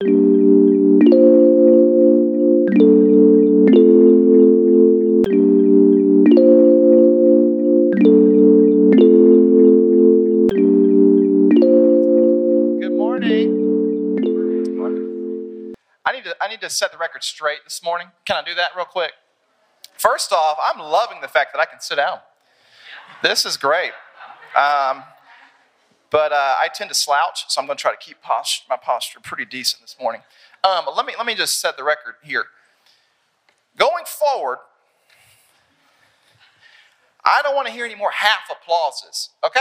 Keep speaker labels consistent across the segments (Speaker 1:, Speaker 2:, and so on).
Speaker 1: Good morning. I need to I need to set the record straight this morning. Can I do that real quick? First off, I'm loving the fact that I can sit down. This is great. Um, but uh, I tend to slouch, so I'm going to try to keep post- my posture pretty decent this morning. Um, let me let me just set the record here. Going forward, I don't want to hear any more half applauses. Okay?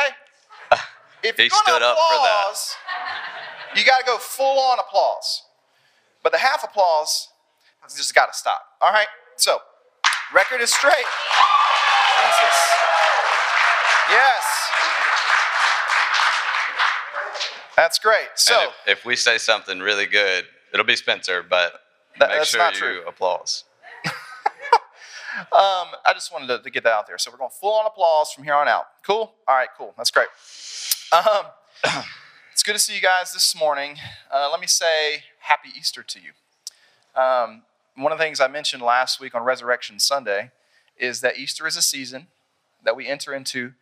Speaker 1: If
Speaker 2: He
Speaker 1: you're going
Speaker 2: stood
Speaker 1: to
Speaker 2: up for that.
Speaker 1: applause, you got to go full on applause. But the half applause has just got to stop. All right? So, record is straight. Jesus. Yes. That's great. So,
Speaker 2: if, if we say something really good, it'll be Spencer, but
Speaker 1: That-
Speaker 2: make
Speaker 1: that's
Speaker 2: sure
Speaker 1: not
Speaker 2: you
Speaker 1: true.
Speaker 2: applause.
Speaker 1: um, I just wanted to, to get that out there. So, we're going full on applause from here on out. Cool? All right, cool. That's great. Um, it's good to see you guys this morning. Uh, let me say Happy Easter to you. Um, one of the things I mentioned last week on Resurrection Sunday is that Easter is a season that we enter into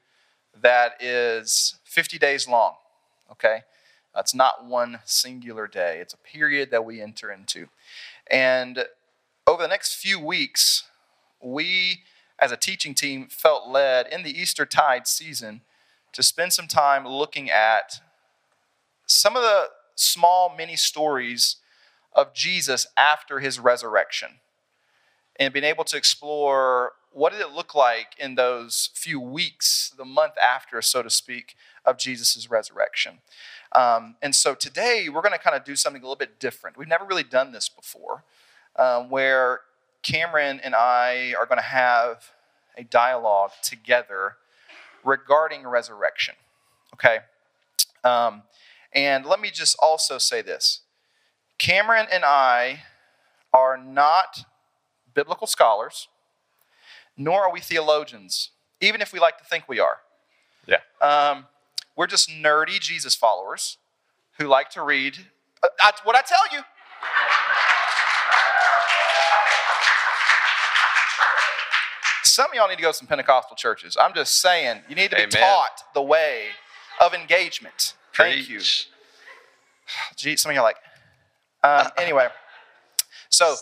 Speaker 1: that is 50 days long. Okay? It's not one singular day, it's a period that we enter into. And over the next few weeks, we as a teaching team felt led in the Easter tide season to spend some time looking at some of the small mini stories of Jesus after his resurrection and being able to explore what did it look like in those few weeks, the month after, so to speak, of Jesus' resurrection. Um, and so today we're going to kind of do something a little bit different. We've never really done this before, um, where Cameron and I are going to have a dialogue together regarding resurrection. Okay? Um, and let me just also say this Cameron and I are not biblical scholars, nor are we theologians, even if we like to think we are.
Speaker 2: Yeah.
Speaker 1: Um, we're just nerdy Jesus followers who like to read. Uh, I, what I tell you. Some of y'all need to go to some Pentecostal churches. I'm just saying, you need to be
Speaker 2: Amen.
Speaker 1: taught the way of engagement. Thank you.
Speaker 2: Preach.
Speaker 1: Gee, some of are like, um, anyway. So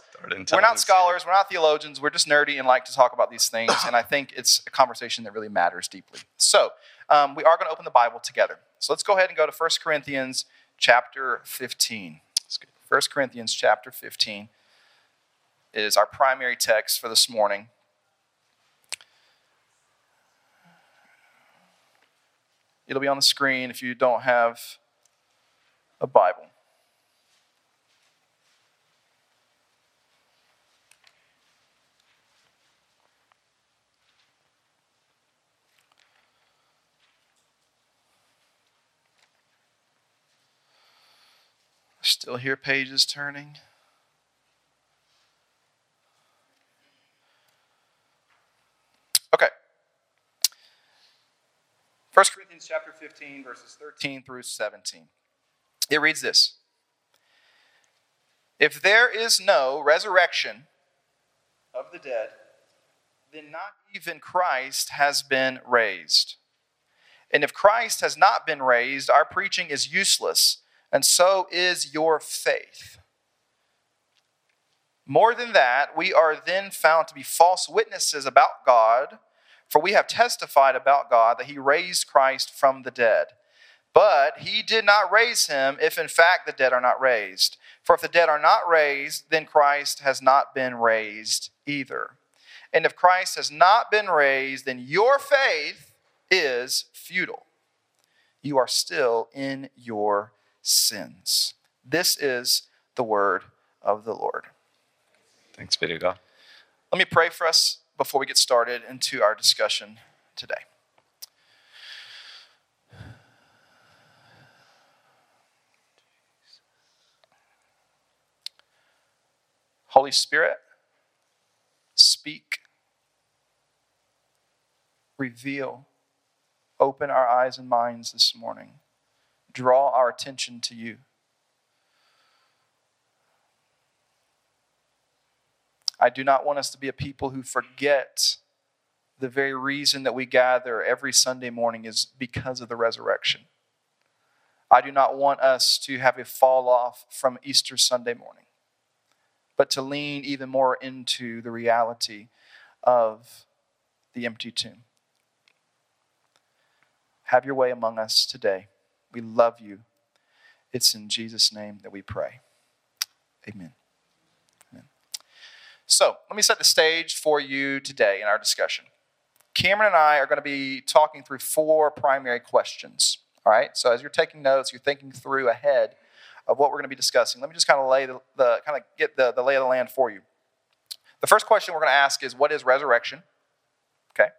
Speaker 1: we're not scholars, we're not theologians, we're just nerdy and like to talk about these things. And I think it's a conversation that really matters deeply. So um, we are going to open the Bible together. So let's go ahead and go to 1 Corinthians chapter 15.
Speaker 2: That's good.
Speaker 1: 1 Corinthians chapter 15 is our primary text for this morning. It'll be on the screen if you don't have a Bible. Still hear pages turning. Okay. 1 Corinthians chapter 15, verses 13 through 17. It reads this If there is no resurrection of the dead, then not even Christ has been raised. And if Christ has not been raised, our preaching is useless, and so is your faith. More than that, we are then found to be false witnesses about God, for we have testified about God that he raised Christ from the dead. But he did not raise him if in fact the dead are not raised. For if the dead are not raised, then Christ has not been raised either. And if Christ has not been raised, then your faith is futile. You are still in your sins. This is the word of the Lord.
Speaker 2: Thanks be to God.
Speaker 1: Let me pray for us before we get started into our discussion today. Holy Spirit, speak, reveal, open our eyes and minds this morning, draw our attention to you. I do not want us to be a people who forget the very reason that we gather every Sunday morning is because of the resurrection. I do not want us to have a fall off from Easter Sunday morning, but to lean even more into the reality of the empty tomb. Have your way among us today. We love you. It's in Jesus' name that we pray. Amen. Amen. So, let me set the stage for you today in our discussion. Cameron and I are going to be talking through four primary questions. All right. So as you're taking notes, you're thinking through ahead of what we're going to be discussing. Let me just kind of lay the, the kind of get the, the lay of the land for you. The first question we're going to ask is what is resurrection? Okay.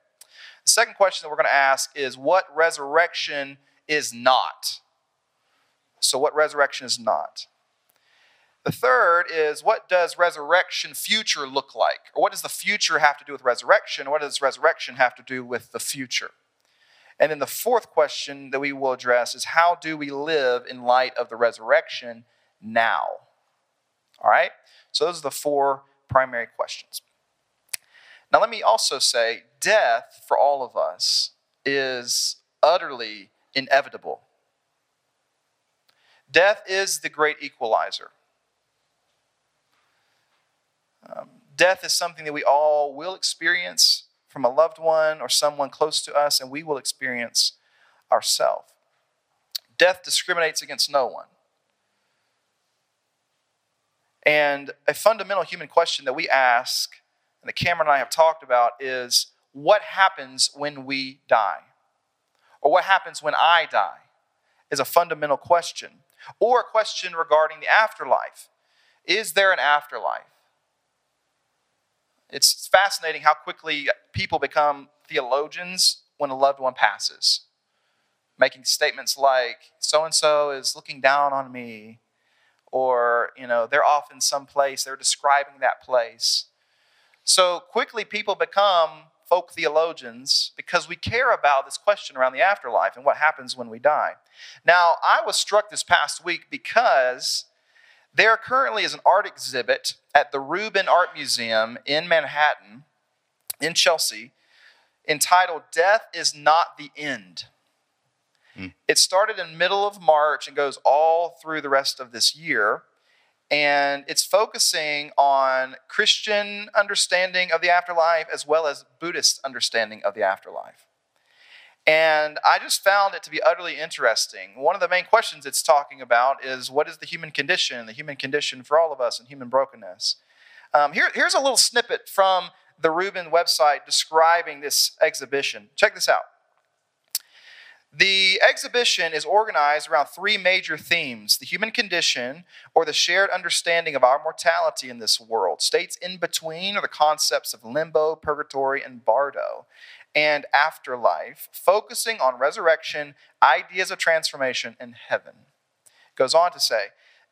Speaker 1: The second question that we're going to ask is what resurrection is not. So what resurrection is not. The third is what does resurrection future look like? Or what does the future have to do with resurrection? What does resurrection have to do with the future? And then the fourth question that we will address is how do we live in light of the resurrection now? All right? So those are the four primary questions. Now, let me also say death for all of us is utterly inevitable. Death is the great equalizer. Um, death is something that we all will experience from a loved one or someone close to us, and we will experience ourselves. Death discriminates against no one. And a fundamental human question that we ask, and that Cameron and I have talked about, is what happens when we die? Or what happens when I die? Is a fundamental question. Or a question regarding the afterlife. Is there an afterlife? It's fascinating how quickly people become theologians when a loved one passes, making statements like, so and so is looking down on me, or, you know, they're off in some place, they're describing that place. So quickly people become folk theologians because we care about this question around the afterlife and what happens when we die. Now, I was struck this past week because there currently is an art exhibit at the Rubin Art Museum in Manhattan, in Chelsea, entitled Death is Not the End. Mm. It started in middle of March and goes all through the rest of this year. And it's focusing on Christian understanding of the afterlife as well as Buddhist understanding of the afterlife. And I just found it to be utterly interesting. One of the main questions it's talking about is what is the human condition, the human condition for all of us, and human brokenness. Um, here, here's a little snippet from the Rubin website describing this exhibition. Check this out. The exhibition is organized around three major themes the human condition, or the shared understanding of our mortality in this world. States in between are the concepts of limbo, purgatory, and bardo and afterlife, focusing on resurrection, ideas of transformation, and heaven. It Goes on to say,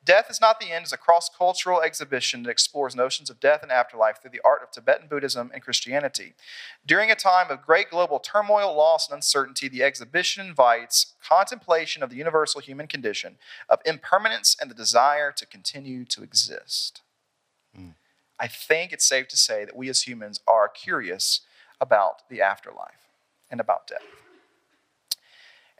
Speaker 1: Death is Not the End is a cross cultural exhibition that explores notions of death and afterlife through the art of Tibetan Buddhism and Christianity. During a time of great global turmoil, loss, and uncertainty, the exhibition invites contemplation of the universal human condition, of impermanence, and the desire to continue to exist. Mm. I think it's safe to say that we as humans are curious about the afterlife and about death.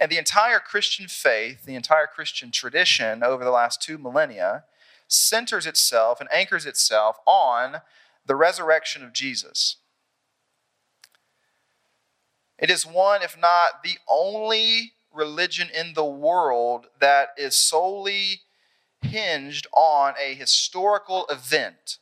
Speaker 1: And the entire Christian faith, the entire Christian tradition over the last two millennia centers itself and anchors itself on the resurrection of Jesus. It is one, if not the only religion in the world that is solely hinged on a historical event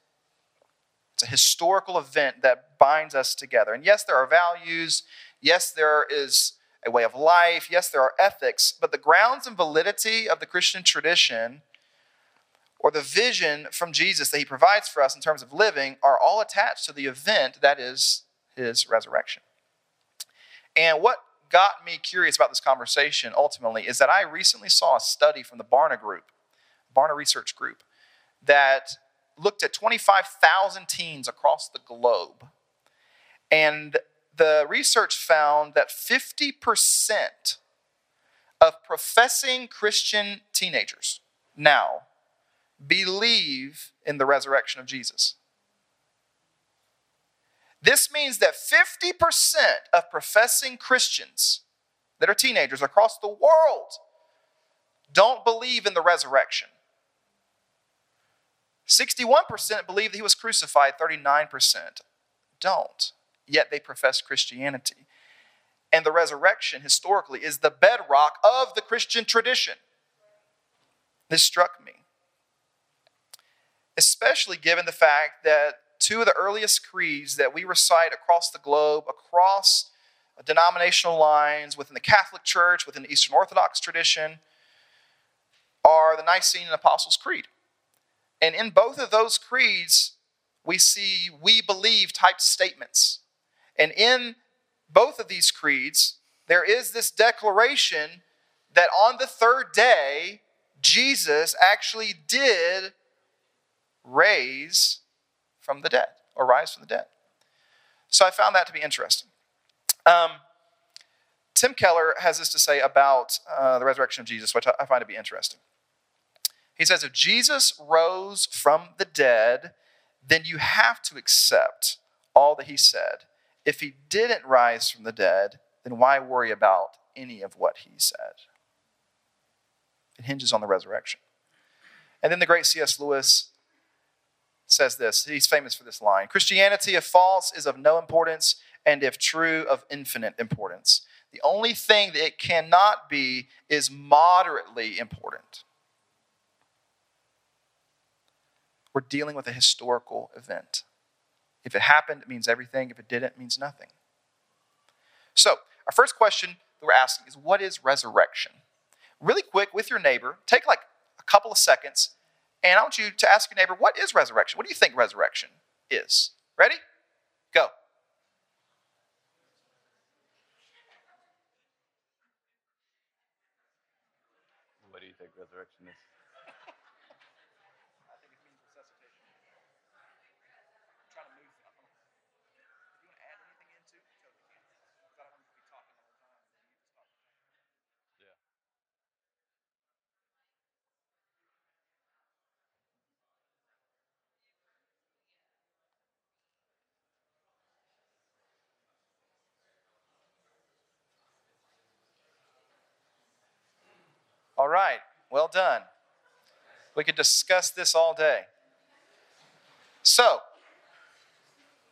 Speaker 1: it's a historical event that binds us together. And yes, there are values. Yes, there is a way of life. Yes, there are ethics. But the grounds and validity of the Christian tradition or the vision from Jesus that he provides for us in terms of living are all attached to the event that is his resurrection. And what got me curious about this conversation ultimately is that I recently saw a study from the Barna Group, Barna Research Group, that looked at 25,000 teens across the globe. And the research found that 50% of professing Christian teenagers now believe in the resurrection of Jesus. This means that 50% of professing Christians that are teenagers across the world don't believe in the resurrection. 61% believe that he was crucified, 39% don't, yet they profess Christianity. And the resurrection, historically, is the bedrock of the Christian tradition. This struck me, especially given the fact that two of the earliest creeds that we recite across the globe, across denominational lines, within the Catholic Church, within the Eastern Orthodox tradition, are the Nicene and Apostles' Creed. And in both of those creeds, we see we believe type statements. And in both of these creeds, there is this declaration that on the third day, Jesus actually did raise from the dead or rise from the dead. So I found that to be interesting. Um, Tim Keller has this to say about uh, the resurrection of Jesus, which I find to be interesting. He says, if Jesus rose from the dead, then you have to accept all that he said. If he didn't rise from the dead, then why worry about any of what he said? It hinges on the resurrection. And then the great C.S. Lewis says this. He's famous for this line Christianity, if false, is of no importance, and if true, of infinite importance. The only thing that it cannot be is moderately important. We're dealing with a historical event. If it happened, it means everything. If it didn't, it means nothing. So, our first question that we're asking is what is resurrection? Really quick, with your neighbor, take like a couple of seconds, and I want you to ask your neighbor, what is resurrection? What do you think resurrection is? Ready? Go.
Speaker 2: What do you think resurrection is?
Speaker 1: All right, well done. We could discuss this all day. So,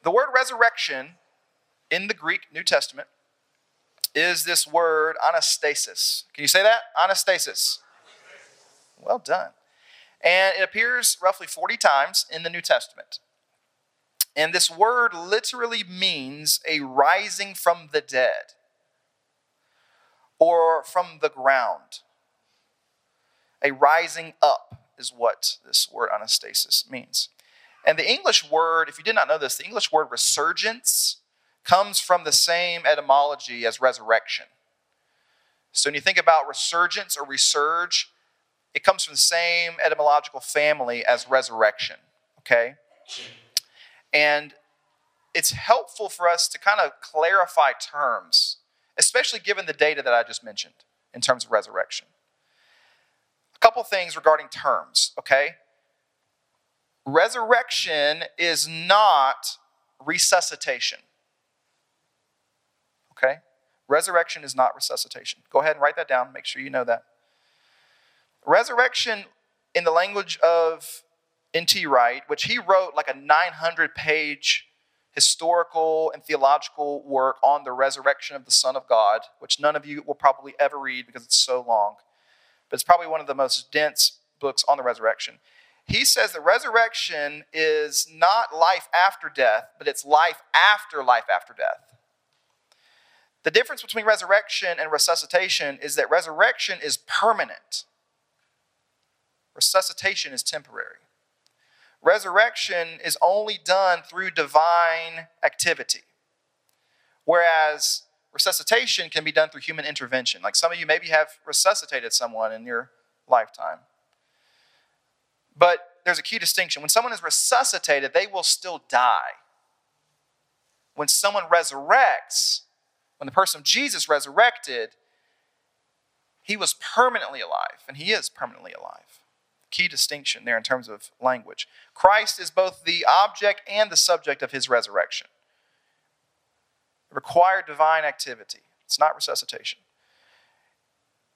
Speaker 1: the word resurrection in the Greek New Testament is this word anastasis. Can you say that? Anastasis. Well done. And it appears roughly 40 times in the New Testament. And this word literally means a rising from the dead or from the ground. A rising up is what this word anastasis means. And the English word, if you did not know this, the English word resurgence comes from the same etymology as resurrection. So when you think about resurgence or resurge, it comes from the same etymological family as resurrection, okay? And it's helpful for us to kind of clarify terms, especially given the data that I just mentioned in terms of resurrection. A couple things regarding terms, okay? Resurrection is not resuscitation. Okay? Resurrection is not resuscitation. Go ahead and write that down. Make sure you know that. Resurrection, in the language of N.T. Wright, which he wrote like a 900 page historical and theological work on the resurrection of the Son of God, which none of you will probably ever read because it's so long but it's probably one of the most dense books on the resurrection. He says the resurrection is not life after death, but it's life after life after death. The difference between resurrection and resuscitation is that resurrection is permanent, resuscitation is temporary. Resurrection is only done through divine activity, whereas resuscitation can be done through human intervention. Like some of you maybe have resuscitated someone in your lifetime. But there's a key distinction. When someone is resuscitated, they will still die. When someone resurrects, when the person of Jesus resurrected, he was permanently alive, and he is permanently alive. Key distinction there in terms of language. Christ is both the object and the subject of his resurrection. Require divine activity. It's not resuscitation.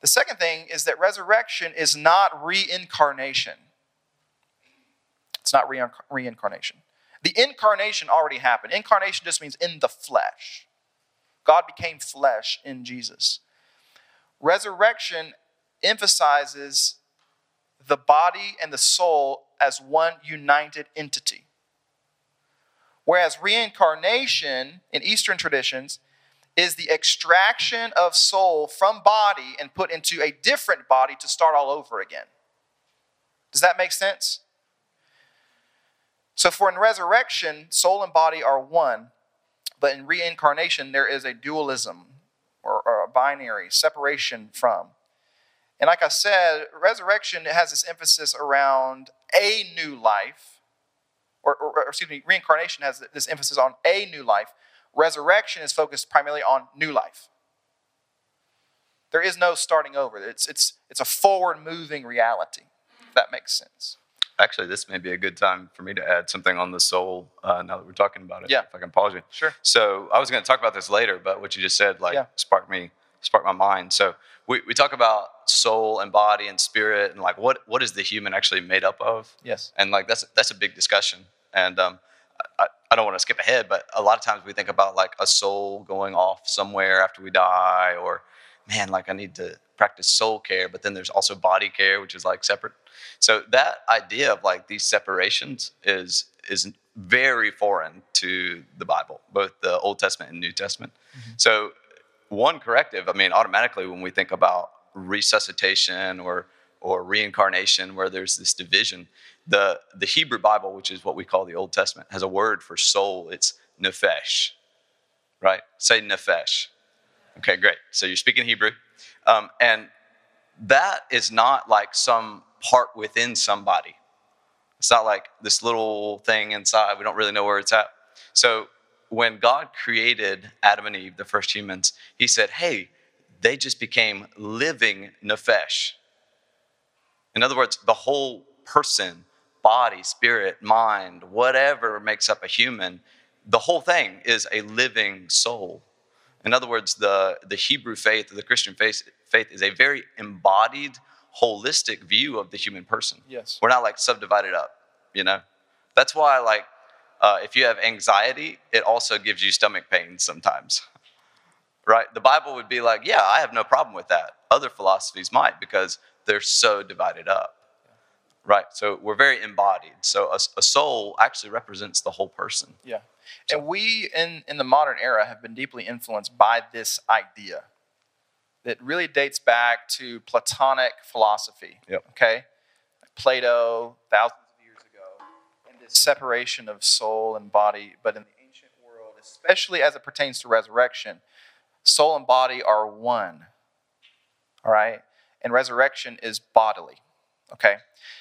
Speaker 1: The second thing is that resurrection is not reincarnation. It's not reincarnation. The incarnation already happened. Incarnation just means in the flesh. God became flesh in Jesus. Resurrection emphasizes the body and the soul as one united entity. Whereas reincarnation in Eastern traditions is the extraction of soul from body and put into a different body to start all over again. Does that make sense? So, for in resurrection, soul and body are one, but in reincarnation, there is a dualism or, or a binary separation from. And like I said, resurrection has this emphasis around a new life, or, or, or excuse me, reincarnation has this emphasis on a new life. Resurrection is focused primarily on new life. There is no starting over. It's, it's, it's a forward moving reality, if that makes sense.
Speaker 2: Actually, this may be a good time for me to add something on the soul uh, now that we're talking about it.
Speaker 1: Yeah.
Speaker 2: If I can pause you.
Speaker 1: Sure.
Speaker 2: So I was going to talk about this later, but what you just said like
Speaker 1: Yeah.
Speaker 2: sparked me, sparked my mind. So we, we talk about soul and body and spirit and like what, what is the human actually made up of?
Speaker 1: Yes.
Speaker 2: and like that's that's a big discussion and um, I, I don't want to skip ahead but a lot of times we think about like a soul going off somewhere after we die or man like i need to practice soul care but then there's also body care which is like separate so that idea of like these separations is is very foreign to the bible both the old testament and new testament so one corrective i mean automatically when we think about resuscitation or or reincarnation where there's this division. The the hebrew bible which is what we call the old testament has a word for soul. It's nephesh right? Say nephesh okay great. So you're speaking hebrew. Um, and that is not like some part within somebody. It's not like this little thing inside. We don't really know where it's at. So when god created adam and eve the first humans he said hey they just became living nephesh in other words, the whole person, body, spirit, mind, whatever makes up a human, the whole thing is a living soul. In other words, the, the Hebrew faith, the Christian faith, faith is a very embodied, holistic view of the human person.
Speaker 1: Yes.
Speaker 2: We're not like subdivided up, you know? That's why, like, uh, if you have anxiety, it also gives you stomach pains sometimes, right? The Bible would be like, yeah, I have no problem with that. Other philosophies might because they're so divided up, right? So we're very embodied. So a, a soul actually represents the whole person.
Speaker 1: Yeah. And we in, in the modern era have been deeply influenced by this idea that really dates back to Platonic philosophy.
Speaker 2: Yep.
Speaker 1: Okay? Plato, thousands of years ago, and this separation of soul and body, but in the ancient world, especially as it pertains to resurrection, soul and body are one. All right? And resurrection is bodily. Okay?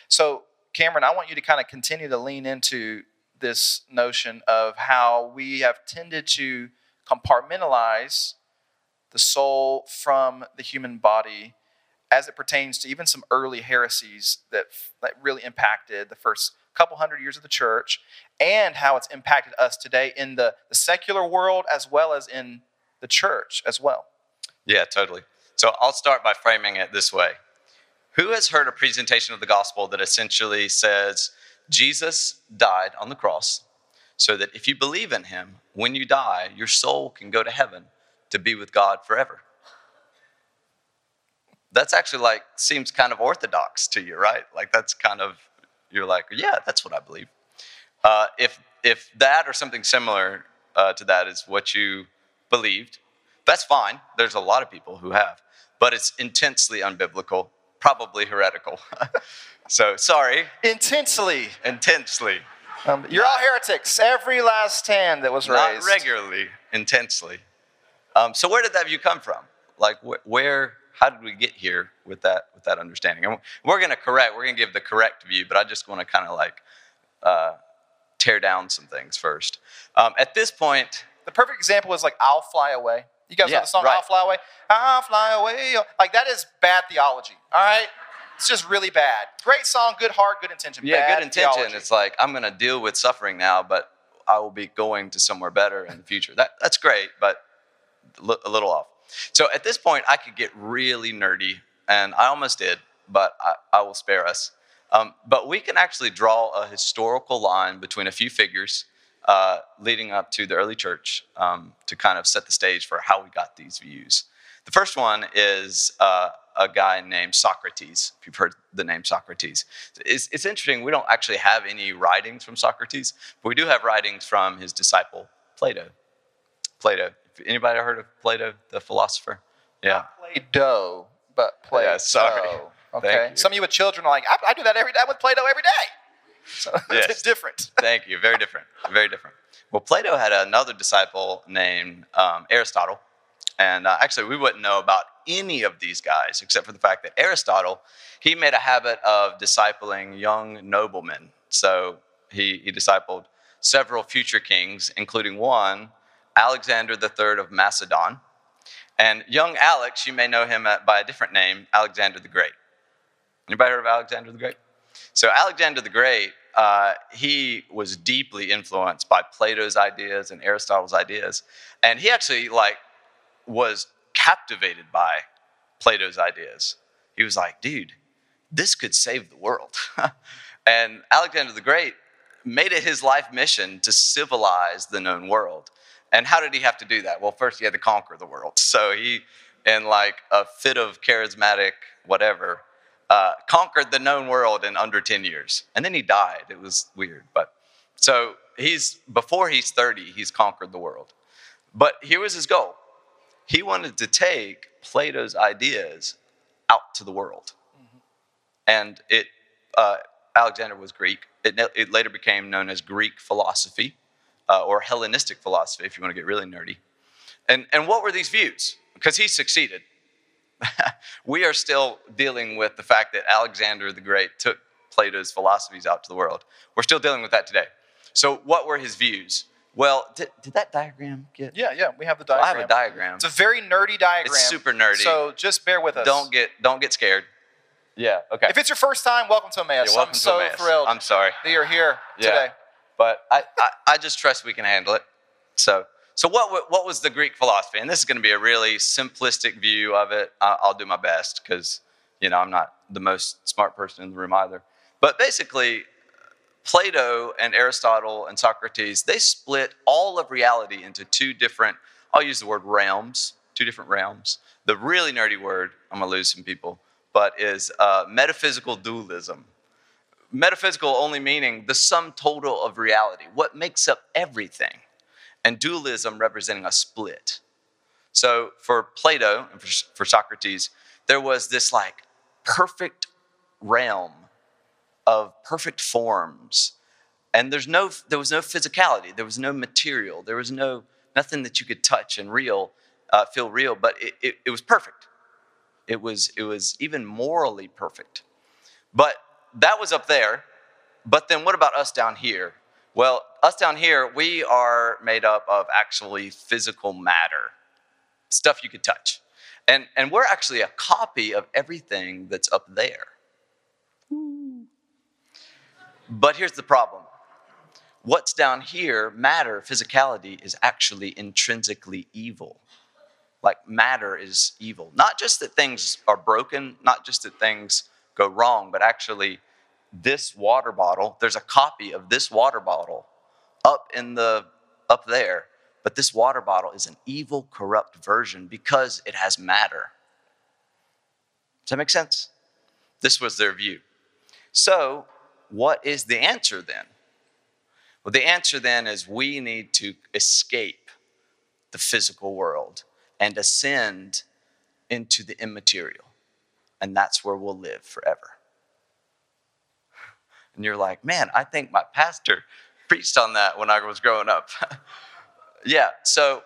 Speaker 1: So, Cameron, I want you to kind of continue to lean into this notion of how we have tended to compartmentalize the soul from the human body as it pertains to even some early heresies that, that really impacted the first couple hundred years of the church and how it's impacted us today in the, the secular world as well as in the church as well.
Speaker 2: Yeah, totally. So I'll start by framing it this way Who has heard a presentation of the gospel that essentially says Jesus died on the cross so that if you believe in him, when you die, your soul can go to heaven to be with God forever? That's actually like seems kind of orthodox to you, right? Like that's kind of you're like, yeah, that's what I believe. Uh, if if that or something similar uh, to that is what you believed, that's fine. There's a lot of people who have, but it's intensely unbiblical, probably heretical. so sorry,
Speaker 1: Intensely.
Speaker 2: intensely,
Speaker 1: Um, you're all heretics. Every last hand that was
Speaker 2: not
Speaker 1: raised.
Speaker 2: Not regularly, intensely. Um, so where did that view come from? Like wh- where? How did we get here with that with that understanding? And we're going to correct. We're going to give the correct view, but I just want to kind of like uh, tear down some things first. Um, at this point,
Speaker 1: The perfect example is like "I'll Fly Away." You guys know the song
Speaker 2: right.
Speaker 1: "I'll Fly Away"? I'll fly away. Like that is bad theology. All right, it's just really bad. Great song, good heart, good intention.
Speaker 2: Yeah,
Speaker 1: bad
Speaker 2: good intention.
Speaker 1: theology.
Speaker 2: It's like I'm going to deal with suffering now, but I will be going to somewhere better in the future. That that's great, but a little off. So at this point, I could get really nerdy, and I almost did, but I, I will spare us. Um, but we can actually draw a historical line between a few figures uh, leading up to the early church um, to kind of set the stage for how we got these views. The first one is uh, a guy named Socrates, if you've heard the name Socrates. It's, it's, interesting, we don't actually have any writings from Socrates, but we do have writings from his disciple Plato. Plato. Anybody heard of Plato, the philosopher?
Speaker 1: Yeah. Play-Doh, but Plato. Yeah, sorry. Okay. Some of you with children are like, I, I do that every day with Play-Doh every day. So yes. it's different.
Speaker 2: Thank you. Very different. Very different. Well, Plato had another disciple named um, Aristotle. And uh, actually, we wouldn't know about any of these guys except for the fact that Aristotle, he made a habit of discipling young noblemen. So he, he discipled several future kings, including one, Alexander III of Macedon. And young Alex, you may know him by a different name, Alexander the Great. Anybody heard of Alexander the Great? So Alexander the Great, uh, he was deeply influenced by Plato's ideas and Aristotle's ideas, and he actually like was captivated by Plato's ideas. He was like, dude, this could save the world. and Alexander the Great made it his life mission to civilize the known world. And how did he have to do that? Well, first he had to conquer the world. So he, in like a fit of charismatic whatever, uh, conquered the known world in under 10 years. And then he died. It was weird. But so he's, before he's 30, he's conquered the world. But here was his goal he wanted to take Plato's ideas out to the world. Mm-hmm. And it, uh, Alexander was Greek. It, it, later became known as Greek philosophy uh, or Hellenistic philosophy, if you want to get really nerdy. And, and what were these views? Because he succeeded. we are still dealing with the fact that Alexander the Great took Plato's philosophies out to the world. We're still dealing with that today. So, what were his views? Well, did, did that diagram get?
Speaker 1: Yeah, yeah, we have the diagram.
Speaker 2: I have a diagram.
Speaker 1: It's a very nerdy diagram.
Speaker 2: It's super nerdy.
Speaker 1: So just bear with us.
Speaker 2: Don't get don't get scared. Yeah. Okay.
Speaker 1: If it's your first time, welcome to Emmaus. Yeah, welcome I'm to so Emmaus. thrilled.
Speaker 2: I'm sorry
Speaker 1: that you're here yeah. today.
Speaker 2: But I, I, I just trust we can handle it. So so what what was the Greek philosophy? And this is going to be a really simplistic view of it. I'll do my best because you know I'm not the most smart person in the room either. But basically, Plato and Aristotle and Socrates, they split all of reality into two different, I'll use the word realms, two different realms. The really nerdy word, I'm gonna lose some people, but is uh, metaphysical dualism. Metaphysical only meaning the sum total of reality, what makes up everything, and dualism representing a split. So for Plato and for Socrates, there was this like perfect realm of perfect forms. And there's no, there was no physicality, there was no material, there was no nothing that you could touch and real, uh, feel real, but it, it, it was perfect. It was, it was even morally perfect. But that was up there. But then what about us down here? Well, us down here, we are made up of actually physical matter, stuff you could touch. And, and we're actually a copy of everything that's up there. But here's the problem what's down here, matter, physicality, is actually intrinsically evil. Like matter is evil. Not just that things are broken, not just that things go wrong, but actually, this water bottle, there's a copy of this water bottle up in the up there, but this water bottle is an evil, corrupt version because it has matter. Does that make sense? This was their view. So what is the answer then? Well, the answer then is we need to escape the physical world and ascend into the immaterial. And that's where we'll live forever. And you're like, man, I think my pastor preached on that when I was growing up. yeah, so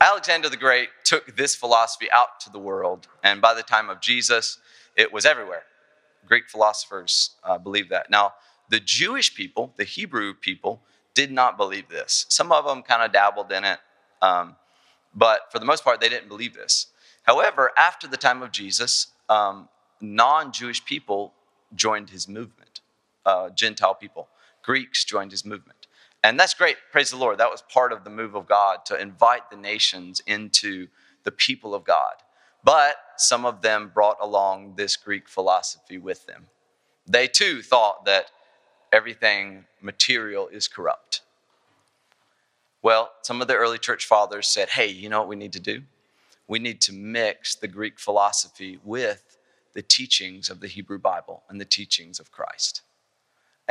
Speaker 2: Alexander the Great took this philosophy out to the world. And by the time of Jesus, it was everywhere. Greek philosophers uh, believe that. Now, the Jewish people, the Hebrew people, did not believe this. Some of them kind of dabbled in it, um, but for the most part, they didn't believe this. However, after the time of Jesus, um, non Jewish people joined his movement, uh, Gentile people. Greeks joined his movement. And that's great. Praise the Lord. That was part of the move of God to invite the nations into the people of God. But some of them brought along this Greek philosophy with them. They too thought that everything material is corrupt. Well, some of the early church fathers said, hey, you know what we need to do? We need to mix the Greek philosophy with the teachings of the Hebrew Bible and the teachings of Christ.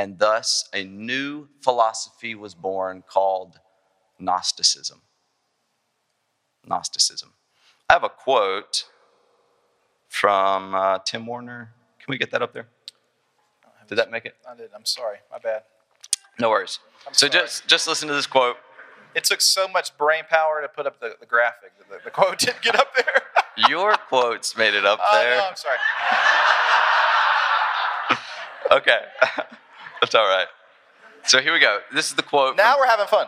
Speaker 2: And thus, a new philosophy was born called Gnosticism. Gnosticism. I have a quote from uh, Tim Warner. Can we get that up there? Did that make it?
Speaker 1: I did. I'm sorry. My bad.
Speaker 2: No worries.
Speaker 1: I'm
Speaker 2: so
Speaker 1: sorry.
Speaker 2: just just listen to this quote.
Speaker 1: It took so much brain power to put up the, the graphic. The, the quote didn't get up there.
Speaker 2: Your quotes made it up
Speaker 1: Oh,
Speaker 2: there.
Speaker 1: no, I'm sorry.
Speaker 2: Okay, that's all right. So here we go. This is the quote.
Speaker 1: Now
Speaker 2: from,
Speaker 1: we're having fun.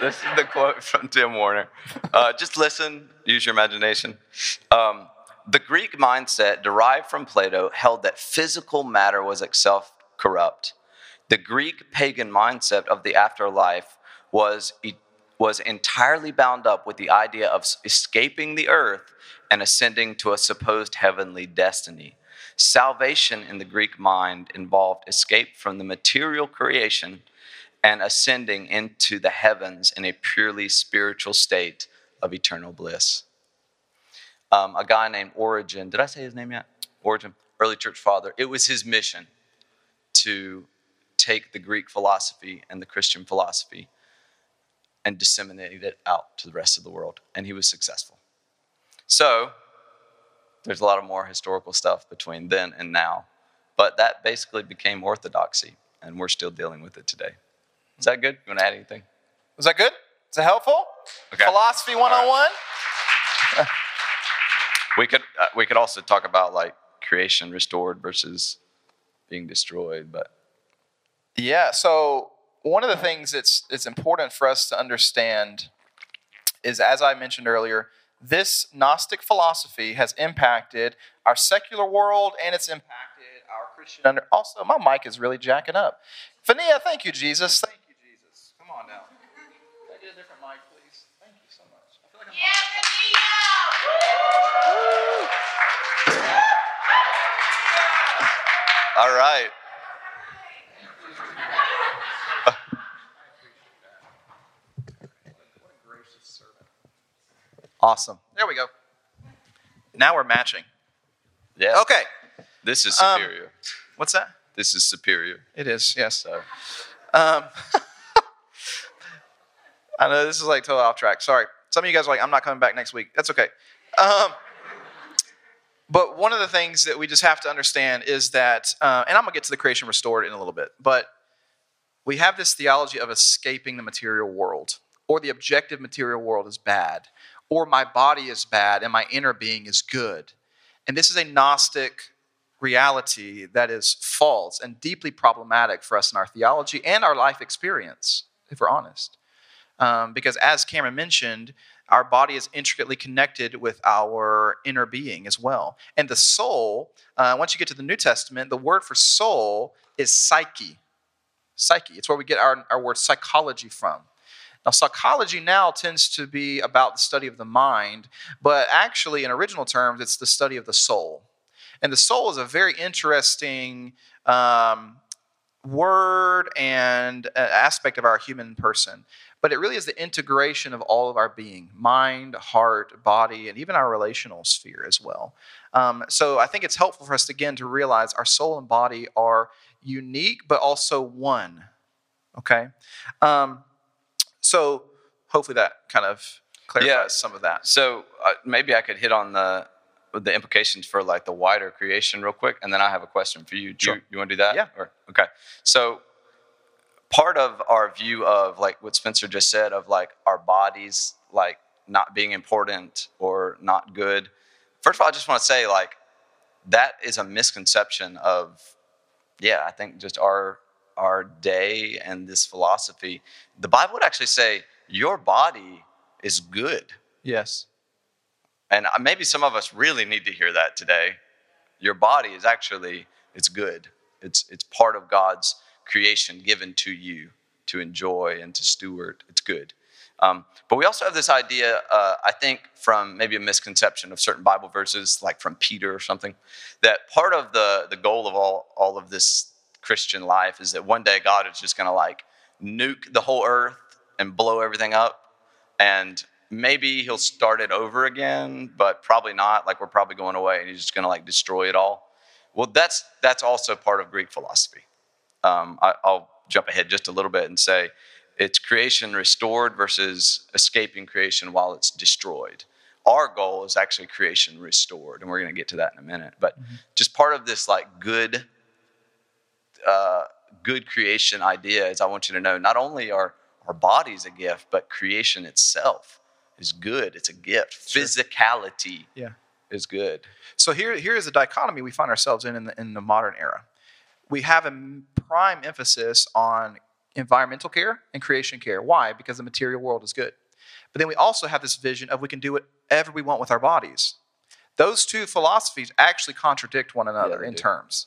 Speaker 2: this is the quote from Tim Warner. Uh, just listen. Use your imagination. Um, the Greek mindset derived from Plato held that physical matter was itself corrupt. The Greek pagan mindset of the afterlife was, was entirely bound up with the idea of escaping the earth and ascending to a supposed heavenly destiny. Salvation in the Greek mind involved escape from the material creation and ascending into the heavens in a purely spiritual state of eternal bliss. Um, a guy named Origen, did I say his name yet? Origen, early church father. It was his mission to take the Greek philosophy and the Christian philosophy and disseminate it out to the rest of the world. And he was successful. So, there's a lot of more historical stuff between then and now. But that basically became orthodoxy, and we're still dealing with it today. Is that good? You want to add anything?
Speaker 1: Is that good? Is that helpful?
Speaker 2: Okay.
Speaker 1: Philosophy 101?
Speaker 2: We could uh, we could also talk about like creation restored versus being destroyed, but
Speaker 1: Yeah. So one of the things that's it's important for us to understand is, as I mentioned earlier, this Gnostic philosophy has impacted our secular world and it's impacted our Christian. Under- also, my mic is really jacking up. Fania, thank you, Jesus. Thank you, Jesus. Come on now. Can I get a different mic, please? Thank you so much. I feel like I'm
Speaker 2: all right.
Speaker 1: Awesome. There we go. Now we're matching.
Speaker 2: Yeah.
Speaker 1: Okay.
Speaker 2: This is
Speaker 1: Um,
Speaker 2: superior.
Speaker 1: What's that?
Speaker 2: this is superior.
Speaker 1: It is. Yes.
Speaker 2: So
Speaker 1: Um, I know this is like totally off track. Sorry. Some of you guys are like, I'm not coming back next week. That's okay. Um, but one of the things that we just have to understand is that, uh, and I'm going to get to the creation restored in a little bit, but we have this theology of escaping the material world, or the objective material world is bad, or my body is bad and my inner being is good. And this is a Gnostic reality that is false and deeply problematic for us in our theology and our life experience, if we're honest. Um, because as Cameron mentioned, our body is intricately connected with our inner being as well. And the soul, uh, once you get to the New Testament, the word for soul is psyche. Psyche. It's where we get our, our word psychology from. Now, psychology now tends to be about the study of the mind, but actually, in original terms, it's the study of the soul. And the soul is a very interesting um, word and uh, aspect of our human person. But it really is the integration of all of our being mind, heart, body, and even our relational sphere as well. Um, so I think it's helpful for us, again, to realize our soul and body are unique, but also one. Okay? Um, so hopefully that kind of clarifies
Speaker 2: Yeah.
Speaker 1: some of that.
Speaker 2: so uh, maybe I could hit on the the implications for like the wider creation real quick, and then I have a question for you. Do
Speaker 1: Sure.
Speaker 2: you, you want to do that?
Speaker 1: Yeah.
Speaker 2: Or, okay. So part of our view of like what Spencer just said of like our bodies like not being important or not good. First of all, I just want to say like that is a misconception of yeah, I think just our our day and this philosophy. The Bible would actually say your body is good.
Speaker 1: Yes.
Speaker 2: And uh, maybe some of us really need to hear that today. Your body is actually it's good. It's it's part of God's creation given to you to enjoy and to steward. It's good. Um, but we also have this idea, uh, I think, from maybe a misconception of certain Bible verses, like from Peter or something, that part of the, the goal of all, all of this Christian life is that one day God is just going to like nuke the whole earth and blow everything up. And maybe he'll start it over again, but probably not. Like we're probably going away and he's just going to like destroy it all. Well, that's, that's also part of Greek philosophy. Um, I, I'll jump ahead just a little bit and say, it's creation restored versus escaping creation while it's destroyed. Our goal is actually creation restored, and we're going to get to that in a minute. But mm-hmm. just part of this like good, uh, good creation idea is I want you to know not only are our bodies a gift, but creation itself is good. It's a gift. Sure. Physicality yeah. is good.
Speaker 1: So here, here is a dichotomy we find ourselves in in the, in the modern era. We have a prime emphasis on environmental care and creation care. Why? Because the material world is good. But then we also have this vision of we can do whatever we want with our bodies. Those two philosophies actually contradict one another yeah, in do. terms.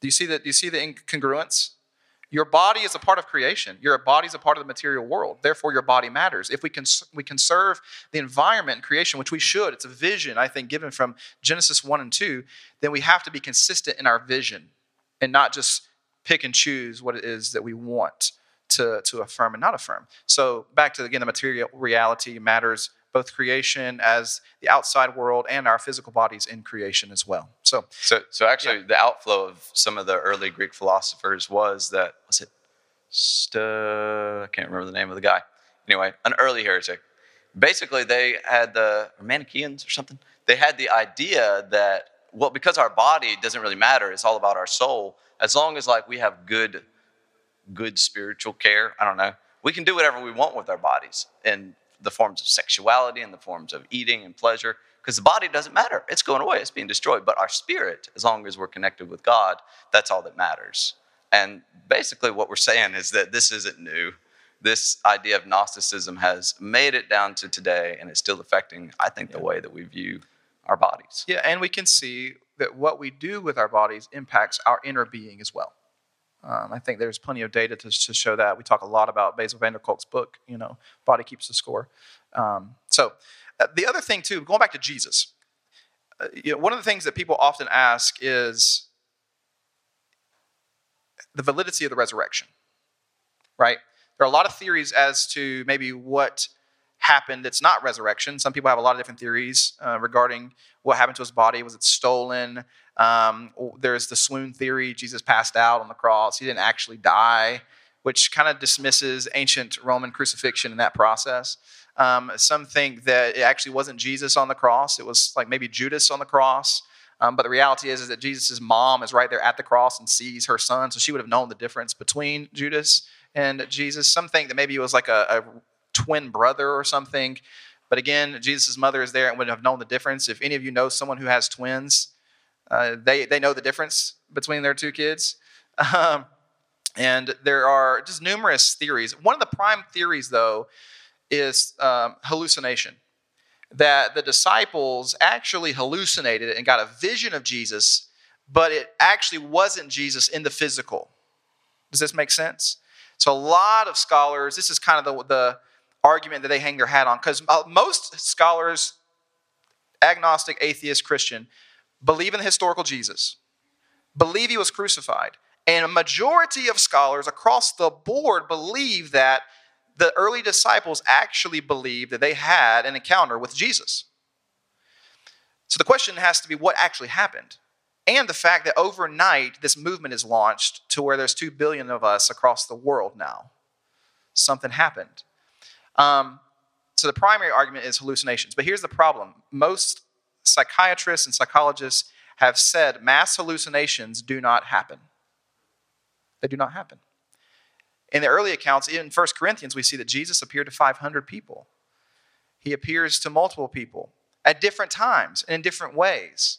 Speaker 1: Do you see that? Do you see the incongruence? Your body is a part of creation. Your body is a part of the material world. Therefore, your body matters. If we can we conserve the environment and creation, which we should, it's a vision I think given from Genesis one and two. Then we have to be consistent in our vision and not just pick and choose what it is that we want to, to affirm and not affirm. So back to again the material reality matters both creation as the outside world and our physical bodies in creation as well. So
Speaker 2: so so actually yeah. the outflow of some of the early Greek philosophers was that was it St- I can't remember the name of the guy. Anyway, an early heretic. Basically they had the Manichaeans or something. They had the idea that well because our body doesn't really matter, it's all about our soul as long as like we have good good spiritual care i don't know we can do whatever we want with our bodies in the forms of sexuality and the forms of eating and pleasure because the body doesn't matter. It's going away. It's being destroyed. But our spirit as long as we're connected with god that's all that matters. And basically what we're saying is that this isn't new. This idea of gnosticism has made it down to today and it's still affecting i think the way that we view our bodies.
Speaker 1: Yeah and we can see that what we do with our bodies impacts our inner being as well. Um, I think there's plenty of data to, to, show that. We talk a lot about Bessel van der Kolk's book, you know, Body Keeps the Score. Um, so, uh, the other thing, too, going back to Jesus, uh, you know, one of the things that people often ask is the validity of the resurrection, right? There are a lot of theories as to maybe what happened that's not resurrection. Some people have a lot of different theories uh, regarding what happened to his body. Was it stolen? Um, there's the swoon theory. Jesus passed out on the cross. He didn't actually die, which kind of dismisses ancient Roman crucifixion in that process. Um, some think that it actually wasn't Jesus on the cross. It was like maybe Judas on the cross. Um, but the reality is, is that Jesus' mom is right there at the cross and sees her son, so she would have known the difference between Judas and Jesus. Some think that maybe it was like a, a twin brother or something. But again, Jesus' mother is there and would have known the difference. If any of you know someone who has twins, uh, they, they know the difference between their two kids. Um, and there are just numerous theories. One of the prime theories, though, is um, hallucination. That the disciples actually hallucinated and got a vision of Jesus, but it actually wasn't Jesus in the physical. Does this make sense? So, a lot of scholars, this is kind of the, the argument that they hang their hat on because uh, most scholars, agnostic, atheist, Christian, believe in the historical Jesus, believe he was crucified. And a majority of scholars across the board believe that the early disciples actually believed that they had an encounter with Jesus. So the question has to be what actually happened? And the fact that overnight this movement is launched to where there's 2 billion of us across the world now. Something happened. Um, so the primary argument is hallucinations. But here's the problem most psychiatrists and psychologists have said mass hallucinations do not happen. They do not happen. In the early accounts, in 1 Corinthians, we see that Jesus appeared to 500 people. He appears to multiple people at different times and in different ways.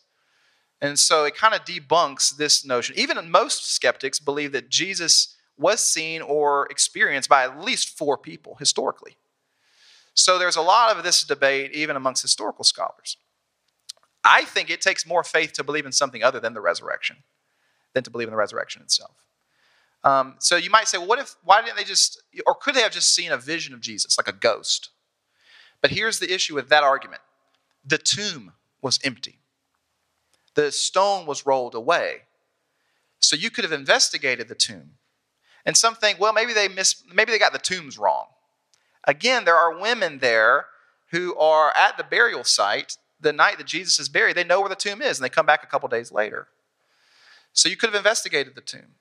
Speaker 1: And so it kind of debunks this notion. Even most skeptics believe that Jesus was seen or experienced by at least four people historically. So there's a lot of this debate even amongst historical scholars. I think it takes more faith to believe in something other than the resurrection than to believe in the resurrection itself. Um, so you might say, well, what if, why didn't they just, or could they have just seen a vision of Jesus, like a ghost? But here's the issue with that argument the tomb was empty, the stone was rolled away. So you could have investigated the tomb. And some think, well, maybe they miss, maybe they got the tombs wrong. Again, there are women there who are at the burial site the night that Jesus is buried. They know where the tomb is, and they come back a couple days later. So you could have investigated the tomb.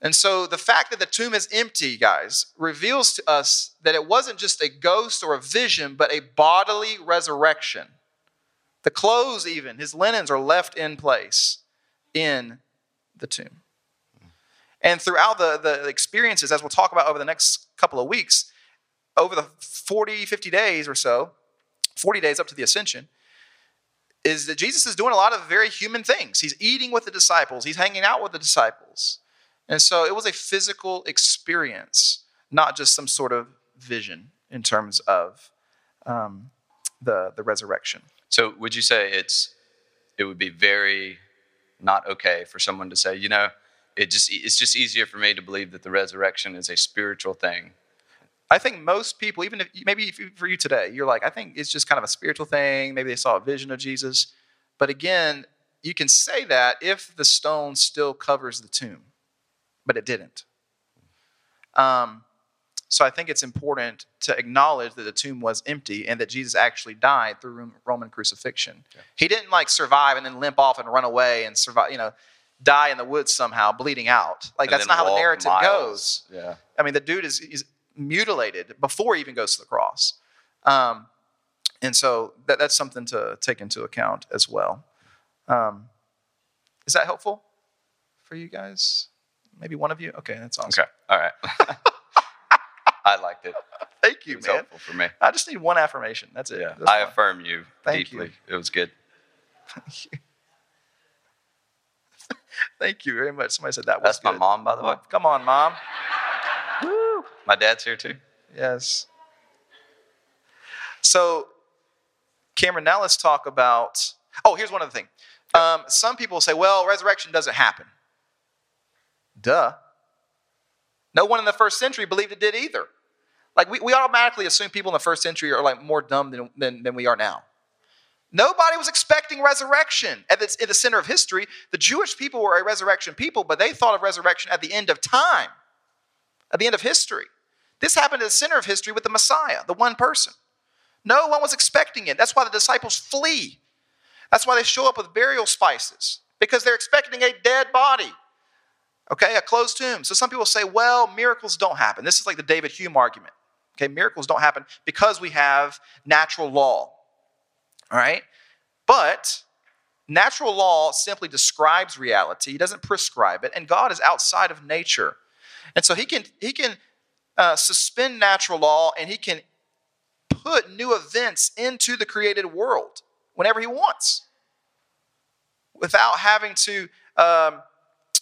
Speaker 1: And so the fact that the tomb is empty, guys, reveals to us that it wasn't just a ghost or a vision, but a bodily resurrection. The clothes, even, his linens are left in place in the tomb. And throughout the, the experiences, as we'll talk about over the next couple of weeks, over the 40, 50 days or so, 40 days up to the ascension, is that Jesus is doing a lot of very human things. He's eating with the disciples, he's hanging out with the disciples. And so it was a physical experience, not just some sort of vision in terms of um, the, the resurrection.
Speaker 2: So would you say it's it would be very not okay for someone to say, you know, it just it's just easier for me to believe that the resurrection is a spiritual thing.
Speaker 1: I think most people, even if maybe for you today, you're like, I think it's just kind of a spiritual thing. Maybe they saw a vision of Jesus. But again, you can say that if the stone still covers the tomb, but it didn't. Um, so I think it's important to acknowledge that the tomb was empty and that Jesus actually died through Roman crucifixion. Yeah. He didn't like survive and then limp off and run away and survive, you know, die in the woods somehow, bleeding out. Like and that's not how the narrative miles. goes. Yeah. I mean, the dude is, is mutilated before he even goes to the cross. Um, and so that, that's something to take into account as well. Um, is that helpful for you guys? Maybe one of you? Okay, that's awesome.
Speaker 2: Okay, all right. I liked it.
Speaker 1: Thank you,
Speaker 2: it
Speaker 1: man.
Speaker 2: helpful for me.
Speaker 1: I just need one affirmation. That's it.
Speaker 2: Yeah,
Speaker 1: That's
Speaker 2: I affirm you
Speaker 1: Thank
Speaker 2: deeply.
Speaker 1: You.
Speaker 2: It was good.
Speaker 1: Thank you. Thank you very much. Somebody said that was
Speaker 2: That's good. my mom, by the way.
Speaker 1: Come on, mom.
Speaker 2: My dad's here too.
Speaker 1: Yes. So, Cameron, now let's talk about. Oh, here's one other thing. Um, some people say, well, resurrection doesn't happen. Duh. No one in the first century believed it did either. Like, we, we automatically assume people in the first century are like more dumb than, than, than we are now. Nobody was expecting resurrection at the, at the center of history. The Jewish people were a resurrection people, but they thought of resurrection at the end of time, at the end of history. This happened at the center of history with the Messiah, the one person. No one was expecting it. That's why the disciples flee. That's why they show up with burial spices, because they're expecting a dead body. Okay, a closed tomb. So some people say, well, miracles don't happen. This is like the David Hume argument. Okay, miracles don't happen because we have natural law. All right? But natural law simply describes reality, it doesn't prescribe it, and God is outside of nature. And so he can he can uh, suspend natural law and he can put new events into the created world whenever he wants without having to um,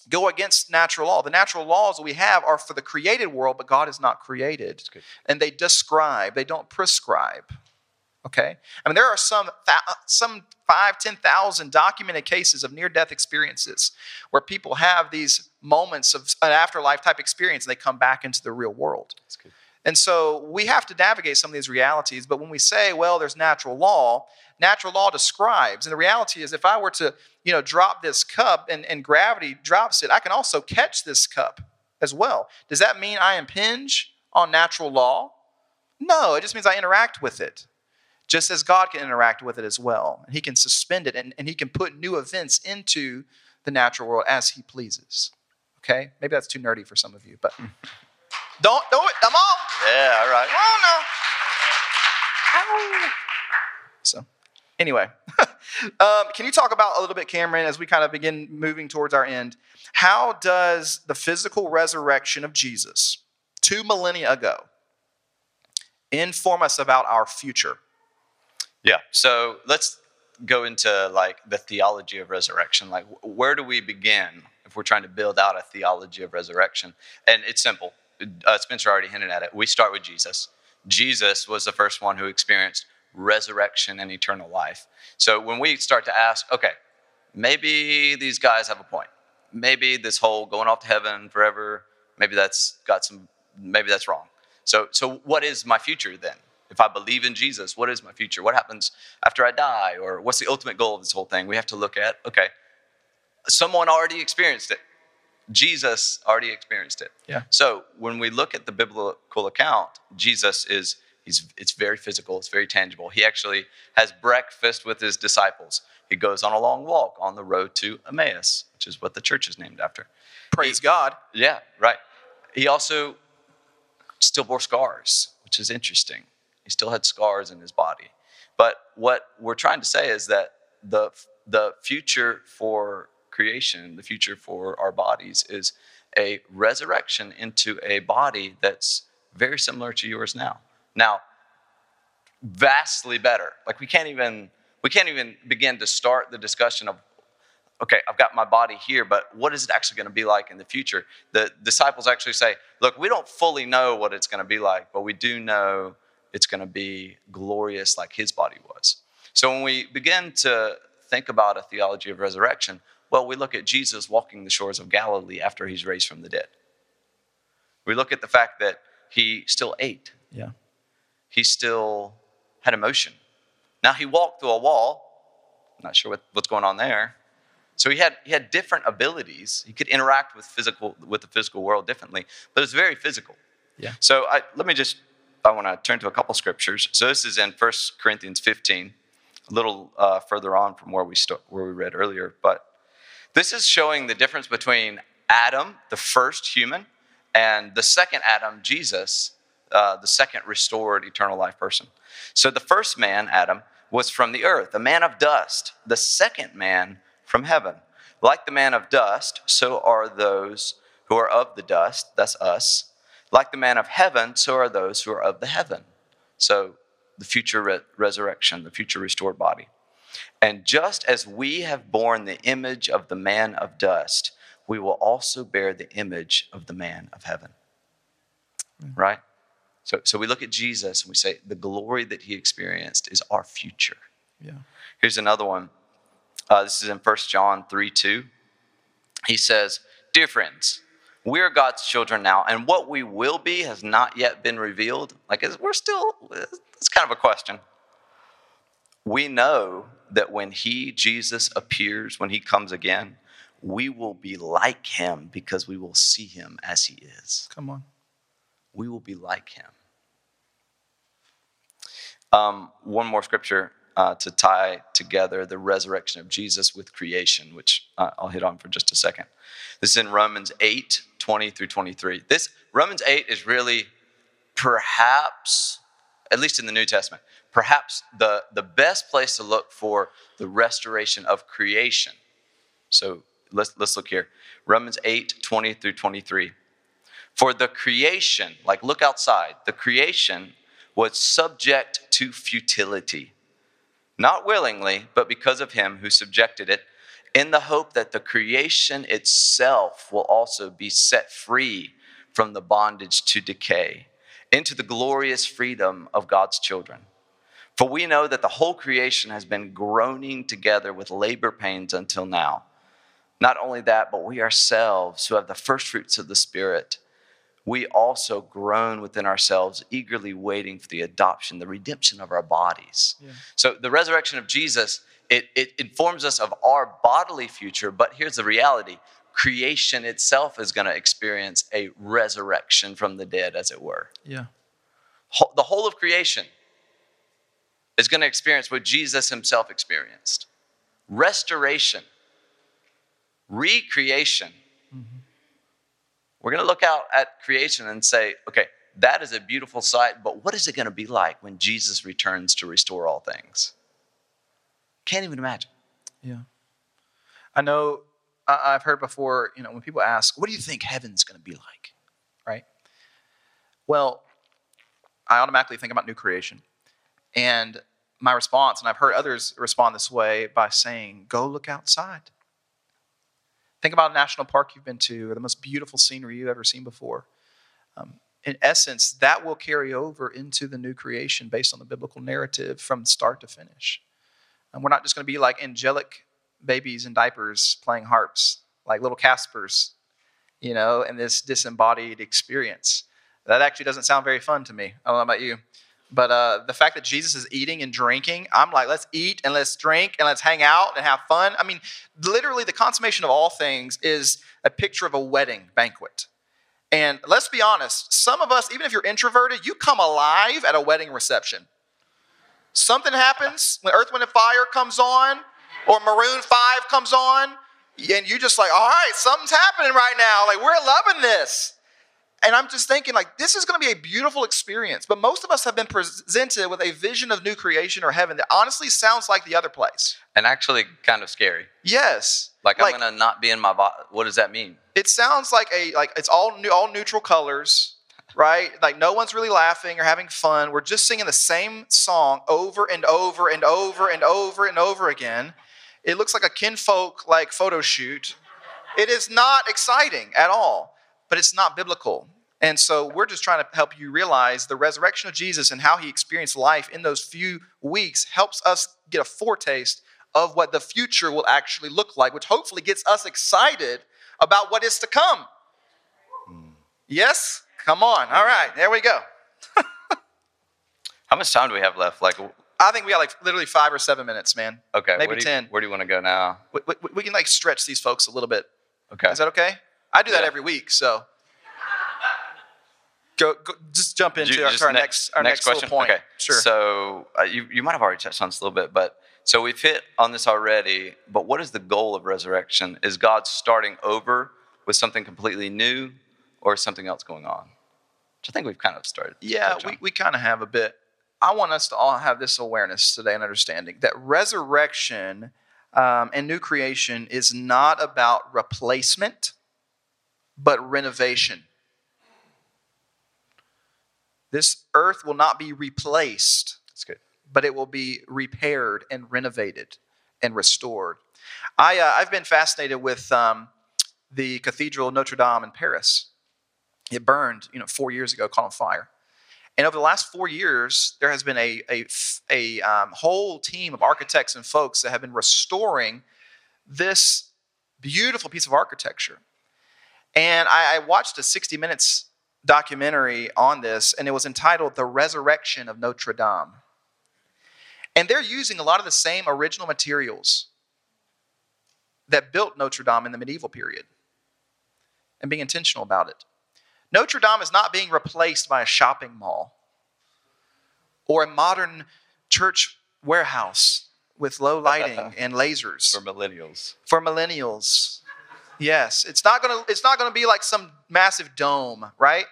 Speaker 1: go against natural law. The natural laws we have are for the created world, but God is not created. And they describe, they don't prescribe. Okay? I mean, there are some, some five, 10,000 documented cases of near death experiences where people have these moments of an afterlife type experience and they come back into the real world. And so we have to navigate some of these realities. But when we say, well, there's natural law, natural law describes. And the reality is, if I were to, you know, drop this cup and, and gravity drops it, I can also catch this cup as well. Does that mean I impinge on natural law? No, it just means I interact with it. Just as God can interact with it as well. And He can suspend it and, and He can put new events into the natural world as He pleases. Okay? Maybe that's too nerdy for some of you, but don't do it. Come on.
Speaker 2: Yeah, all right.
Speaker 1: Come on now. So, anyway, um, can you talk about a little bit, Cameron, as we kind of begin moving towards our end? How does the physical resurrection of Jesus two millennia ago inform us about our future?
Speaker 2: Yeah. So let's go into like the theology of resurrection. Like, where do we begin if we're trying to build out a theology of resurrection? And it's simple. Uh, Spencer already hinted at it. We start with Jesus. Jesus was the first one who experienced resurrection and eternal life. So when we start to ask, okay, maybe these guys have a point. maybe this whole going off to heaven forever, maybe that's got some, maybe that's wrong. So, so what is my future then? If I believe in Jesus, what is my future? What happens after I die? Or what's the ultimate goal of this whole thing? We have to look at, okay, someone already experienced it. Jesus already experienced it.
Speaker 1: Yeah.
Speaker 2: So when we look at the biblical account, Jesus is he's it's very physical, it's very tangible. He actually has breakfast with his disciples. He goes on a long walk on the road to Emmaus, which is what the church is named after.
Speaker 1: Praise God.
Speaker 2: Yeah, right. He also still bore scars, which is interesting. He still had scars in his body. But what we're trying to say is that the the future for creation, the future for our bodies, is a resurrection into a body that's very similar to yours now. Now, vastly better. Like we can't even we can't even begin to start the discussion of okay, I've got my body here, but what is it actually going to be like in the future? The disciples actually say, look, we don't fully know what it's going to be like, but we do know it's going to be glorious like his body was. So when we begin to think about a theology of resurrection, well, we look at Jesus walking the shores of Galilee after he's raised from the dead. We look at the fact that he still ate.
Speaker 1: Yeah.
Speaker 2: He still had emotion. Now he walked through a wall. I'm Not sure what, what's going on there. So he had he had different abilities. He could interact with physical with the physical world differently, but it's very physical.
Speaker 1: Yeah.
Speaker 2: So I, let me just I want to turn to a couple scriptures. So this is in 1 Corinthians 15, a little uh, further on from where we st- where we read earlier, but this is showing the difference between Adam, the first human, and the second Adam, Jesus, uh, the second restored eternal life person. So the first man, Adam, was from the earth, a man of dust. The second man from heaven. Like the man of dust, so are those who are of the dust, that's us. Like the man of heaven, so are those who are of the heaven. So the future re- resurrection, the future restored body. And just as we have borne the image of the man of dust, we will also bear the image of the man of heaven. Mm-hmm. Right? So, so we look at Jesus and we say, the glory that he experienced is our future.
Speaker 1: Yeah.
Speaker 2: Here's another one. Uh, this is in 1 John 3 2. He says, Dear friends, we are God's children now, and what we will be has not yet been revealed. Like, we're still, it's kind of a question. We know that when He, Jesus, appears, when He comes again, we will be like Him because we will see Him as He is.
Speaker 1: Come on.
Speaker 2: We will be like Him. Um, one more scripture uh, to tie together the resurrection of Jesus with creation, which uh, I'll hit on for just a second. This is in Romans 8 20 through 23. This Romans 8 is really perhaps, at least in the New Testament, perhaps the, the best place to look for the restoration of creation. So let's, let's look here. Romans 8 20 through 23. For the creation, like look outside, the creation was subject to futility not willingly, but because of him who subjected it, in the hope that the creation itself will also be set free from the bondage to decay into the glorious freedom of God's children. For we know that the whole creation has been groaning together with labor pains until now. Not only that, but we ourselves, who have the first fruits of the Spirit, we also groan within ourselves, eagerly waiting for the adoption, the redemption of our bodies. Yeah. So the resurrection of Jesus, it, it informs us of our bodily future, but here's the reality creation itself is going to experience a resurrection from the dead, as it were.
Speaker 1: Yeah.
Speaker 2: The whole of creation is going to experience what Jesus himself experienced restoration, recreation. We're going to look out at creation and say, okay, that is a beautiful sight, but what is it going to be like when Jesus returns to restore all things? Can't even imagine.
Speaker 1: Yeah. I know I've heard before, you know, when people ask, what do you think heaven's going to be like? Right? Well, I automatically think about new creation. And my response, and I've heard others respond this way by saying, go look outside. Think about a national park you've been to or the most beautiful scenery you've ever seen before. Um, in essence, that will carry over into the new creation based on the biblical narrative from start to finish. And we're not just going to be like angelic babies in diapers playing harps like little Caspers, you know, in this disembodied experience. That actually doesn't sound very fun to me. I don't know about you. But uh, the fact that Jesus is eating and drinking, I'm like, let's eat and let's drink and let's hang out and have fun. I mean, literally, the consummation of all things is a picture of a wedding banquet. And let's be honest, some of us, even if you're introverted, you come alive at a wedding reception. Something happens when Earth, Wind, and Fire comes on, or Maroon 5 comes on, and you're just like, all right, something's happening right now. Like, we're loving this. And I'm just thinking, like, this is going to be a beautiful experience. But most of us have been presented with a vision of new creation or heaven that honestly sounds like the other place.
Speaker 2: And actually, kind of scary.
Speaker 1: Yes.
Speaker 2: Like, like I'm going to not be in my body. What does that mean?
Speaker 1: It sounds like a like it's all new, all neutral colors, right? Like no one's really laughing or having fun. We're just singing the same song over and over and over and over and over again. It looks like a kinfolk like photo shoot. It is not exciting at all but it's not biblical. And so we're just trying to help you realize the resurrection of Jesus and how he experienced life in those few weeks helps us get a foretaste of what the future will actually look like, which hopefully gets us excited about what is to come. Hmm. Yes? Come on. All right, there we go.
Speaker 2: how much time do we have left? Like,
Speaker 1: I think we got like literally five or seven minutes, man.
Speaker 2: Okay,
Speaker 1: maybe
Speaker 2: where
Speaker 1: ten.
Speaker 2: Where do you want to go now?
Speaker 1: We, we, we, can like stretch these folks a little bit.
Speaker 2: Okay,
Speaker 1: is that okay? I do that every week, so go, go just jump into our, our, next our next, next question. point.
Speaker 2: Okay,
Speaker 1: sure.
Speaker 2: So uh, you you might have already touched on this a little bit, but so we've hit on this already. But what is the goal of resurrection? Is God starting over with something completely new, or something else going on? Which I think we've kind of started.
Speaker 1: Yeah, we, we kind of have a bit. I want us to all have this awareness today and understanding that resurrection um, and new creation is not about replacement but renovation. This earth will not be replaced.
Speaker 2: That's good.
Speaker 1: But it will be repaired and renovated and restored. I, uh, I've been fascinated with um, the Cathedral Notre Dame in Paris. It burned, you know, four years ago, caught on fire. And over the last four years, there has been a, a, a um, whole team of architects and folks that have been restoring this beautiful piece of architecture. And I, I watched a 60 Minutes documentary on this, and it was entitled The Resurrection of Notre Dame. And they're using a lot of the same original materials that built Notre Dame in the medieval period and being intentional about it. Notre Dame is not being replaced by a shopping mall or a modern church warehouse with low lighting and lasers.
Speaker 2: For millennials.
Speaker 1: For millennials. Yes, it's not gonna it's not gonna be like some massive dome, right?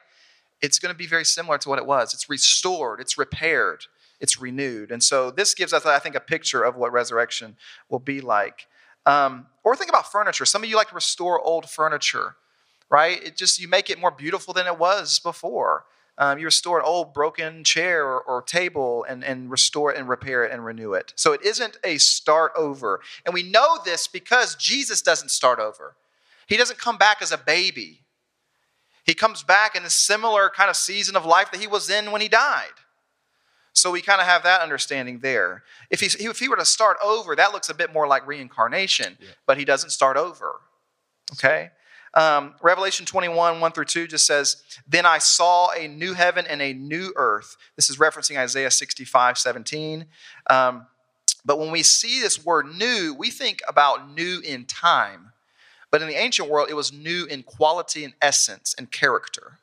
Speaker 1: It's gonna be very similar to what it was. It's restored, it's repaired, it's renewed, and so this gives us, I think, a picture of what resurrection will be like. Um, or think about furniture. Some of you like to restore old furniture, right? It just you make it more beautiful than it was before. Um, you restore an old broken chair or, or, table and, and restore it and repair it and renew it. So it isn't a start over. And we know this because Jesus doesn't start over. He doesn't come back as a baby. He comes back in a similar kind of season of life that he was in when he died. So we kind of have that understanding there. If he, if he were to start over, that looks a bit more like reincarnation, yeah. but he doesn't start over. Okay? Um, Revelation 21, 1 through 2 just says, Then I saw a new heaven and a new earth. This is referencing Isaiah 65, 17. Um, but when we see this word new, we think about new in time. But in the ancient world, it was new in quality and essence and character.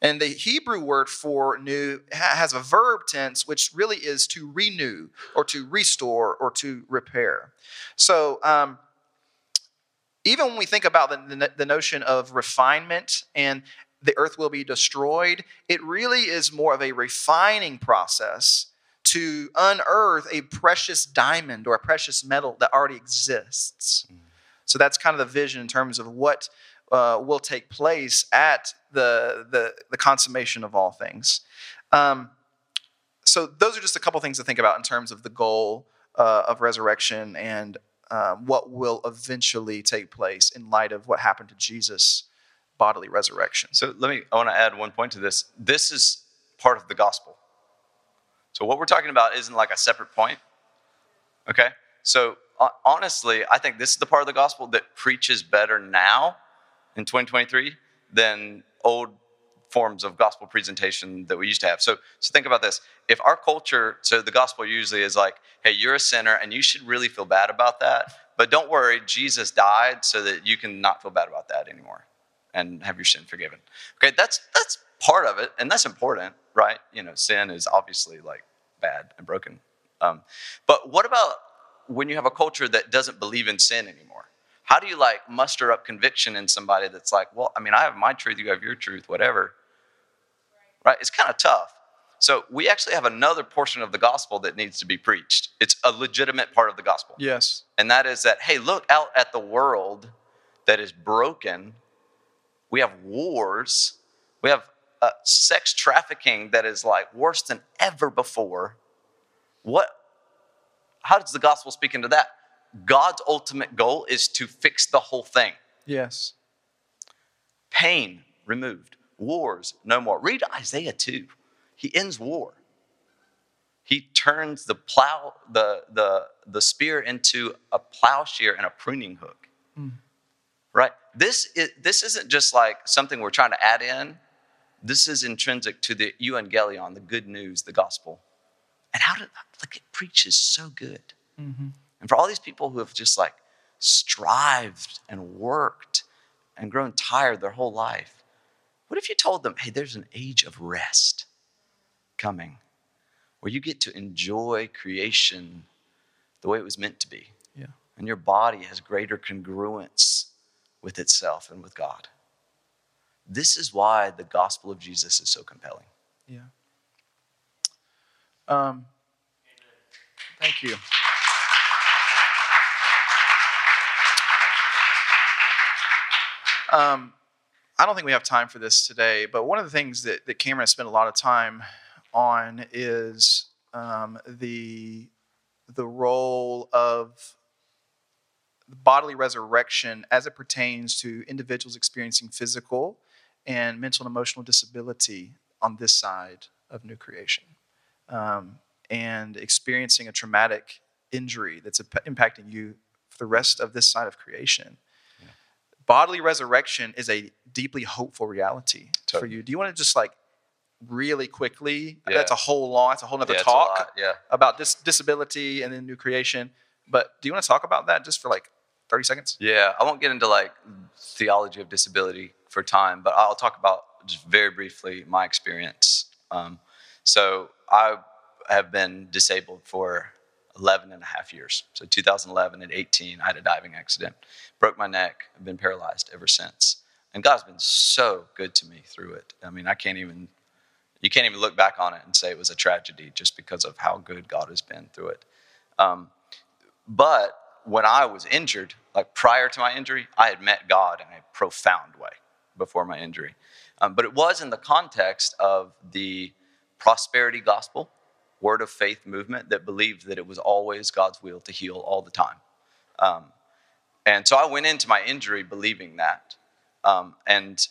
Speaker 1: And the Hebrew word for new has a verb tense, which really is to renew or to restore or to repair. So, um, even when we think about the, the, the notion of refinement and the earth will be destroyed, it really is more of a refining process to unearth a precious diamond or a precious metal that already exists. Mm. So that's kind of the vision in terms of what uh, will take place at the, the, the consummation of all things. Um, so those are just a couple things to think about in terms of the goal uh, of resurrection and um, what will eventually take place in light of what happened to Jesus' bodily resurrection.
Speaker 2: So let me, I want to add one point to this. This is part of the gospel. So what we're talking about isn't like a separate point. Okay? So honestly, I think this is the part of the gospel that preaches better now in 2023 than old forms of gospel presentation that we used to have. So, so think about this. If our culture, so the gospel usually is like, hey, you're a sinner and you should really feel bad about that. But don't worry, Jesus died so that you can not feel bad about that anymore and have your sin forgiven. Okay, that's that's part of it, and that's important, right? You know, sin is obviously like bad and broken. Um, but what about when you have a culture that doesn't believe in sin anymore? How do you like muster up conviction in somebody that's like, well, I mean, I have my truth, you have your truth, whatever. Right? It's kind of tough. So we actually have another portion of the gospel that needs to be preached. It's a legitimate part of the gospel.
Speaker 1: Yes.
Speaker 2: And that is that, hey, look out at the world that is broken. We have wars. We have uh, sex trafficking that is like worse than ever before. What? How does the gospel speak into that? God's ultimate goal is to fix the whole thing.
Speaker 1: Yes.
Speaker 2: Pain removed, wars no more. Read Isaiah 2. He ends war. He turns the plow, the, the, the spear into a plowshare and a pruning hook. Mm. Right? This, is, this isn't just like something we're trying to add in. This is intrinsic to the evangelion, the good news, the gospel. And how did, like, it preaches so good. Mm-hmm. And for all these people who have just like strived and worked and grown tired their whole life, what if you told them, hey, there's an age of rest coming where you get to enjoy creation the way it was meant to be?
Speaker 1: Yeah.
Speaker 2: And your body has greater congruence with itself and with God. This is why the gospel of Jesus is so compelling.
Speaker 1: Yeah. Um, thank you. Um, I don't think we have time for this today, but one of the things that, that Cameron has spent a lot of time on is um, the the role of bodily resurrection as it pertains to individuals experiencing physical and mental and emotional disability on this side of new creation, um, and experiencing a traumatic injury that's impacting you for the rest of this side of creation bodily resurrection is a deeply hopeful reality totally. for you. Do you want to just like really quickly? Yeah. That's a whole long, that's a whole other
Speaker 2: yeah,
Speaker 1: talk
Speaker 2: yeah.
Speaker 1: about this disability and then new creation. But do you want to talk about that just for like 30 seconds?
Speaker 2: Yeah, I won't get into like theology of disability for time, but I'll talk about just very briefly my experience. Um, so I have been disabled for 11 and a half years. So 2011 and 18, I had a diving accident, broke my neck, I've been paralyzed ever since. And God's been so good to me through it. I mean, I can't even, you can't even look back on it and say it was a tragedy just because of how good God has been through it. Um, but when I was injured, like prior to my injury, I had met God in a profound way before my injury. Um, but it was in the context of the prosperity gospel word of faith movement that believed that it was always God's will to heal all the time. Um, and so I went into my injury believing that um, and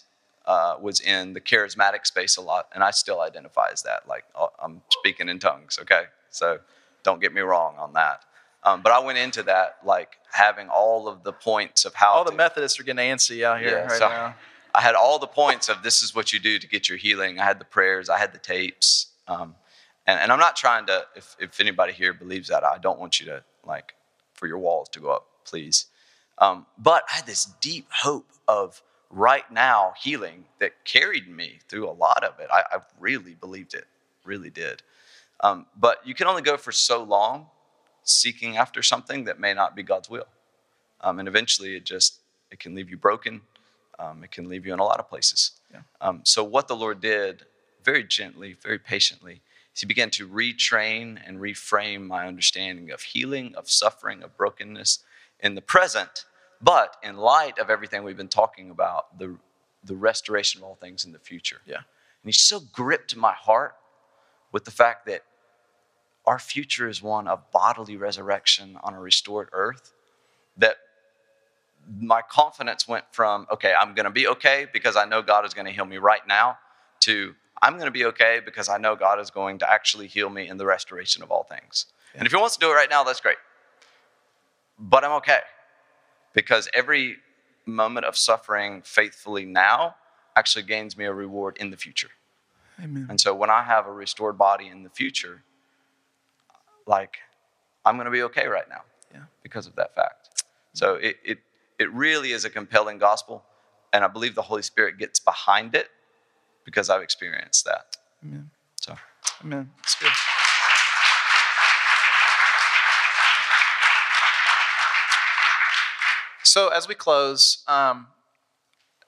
Speaker 2: uh, was in the charismatic space a lot. And I still identify as that. Like uh, I'm speaking in tongues, okay? So don't get me wrong on that. Um, but I went into that like having all of the points of how
Speaker 1: all
Speaker 2: to,
Speaker 1: the Methodists are getting antsy out here yeah, right so now.
Speaker 2: I had all the points of this is what you do to get your healing. I had the prayers, I had the tapes. Um, and, and I'm not trying to, if, if anybody here believes that, I don't want you to, like, for your walls to go up, please. Um, but I had this deep hope of right now healing that carried me through a lot of it. I, I really believed it, really did. Um, but you can only go for so long seeking after something that may not be God's will. Um, and eventually it just, it can leave you broken. Um, it can leave you in a lot of places. Yeah. Um, so what the Lord did very gently, very patiently, he began to retrain and reframe my understanding of healing, of suffering, of brokenness in the present, but in light of everything we've been talking about, the, the restoration of all things in the future.
Speaker 1: Yeah.
Speaker 2: And he so gripped my heart with the fact that our future is one of bodily resurrection on a restored earth that my confidence went from, okay, I'm going to be okay because I know God is going to heal me right now, to I'm going to be okay because I know God is going to actually heal me in the restoration of all things. Yeah. And if He wants to do it right now, that's great. but I'm okay because every moment of suffering faithfully now actually gains me a reward in the future.
Speaker 1: Amen.
Speaker 2: And so when I have a restored body in the future, like I'm going to be okay right now
Speaker 1: Yeah.
Speaker 2: because of that fact. So it, it, it really is a compelling gospel. And I believe the Holy Spirit gets behind it because I've experienced that.
Speaker 1: Amen.
Speaker 2: So
Speaker 1: Amen. That's good. So, as we close, um,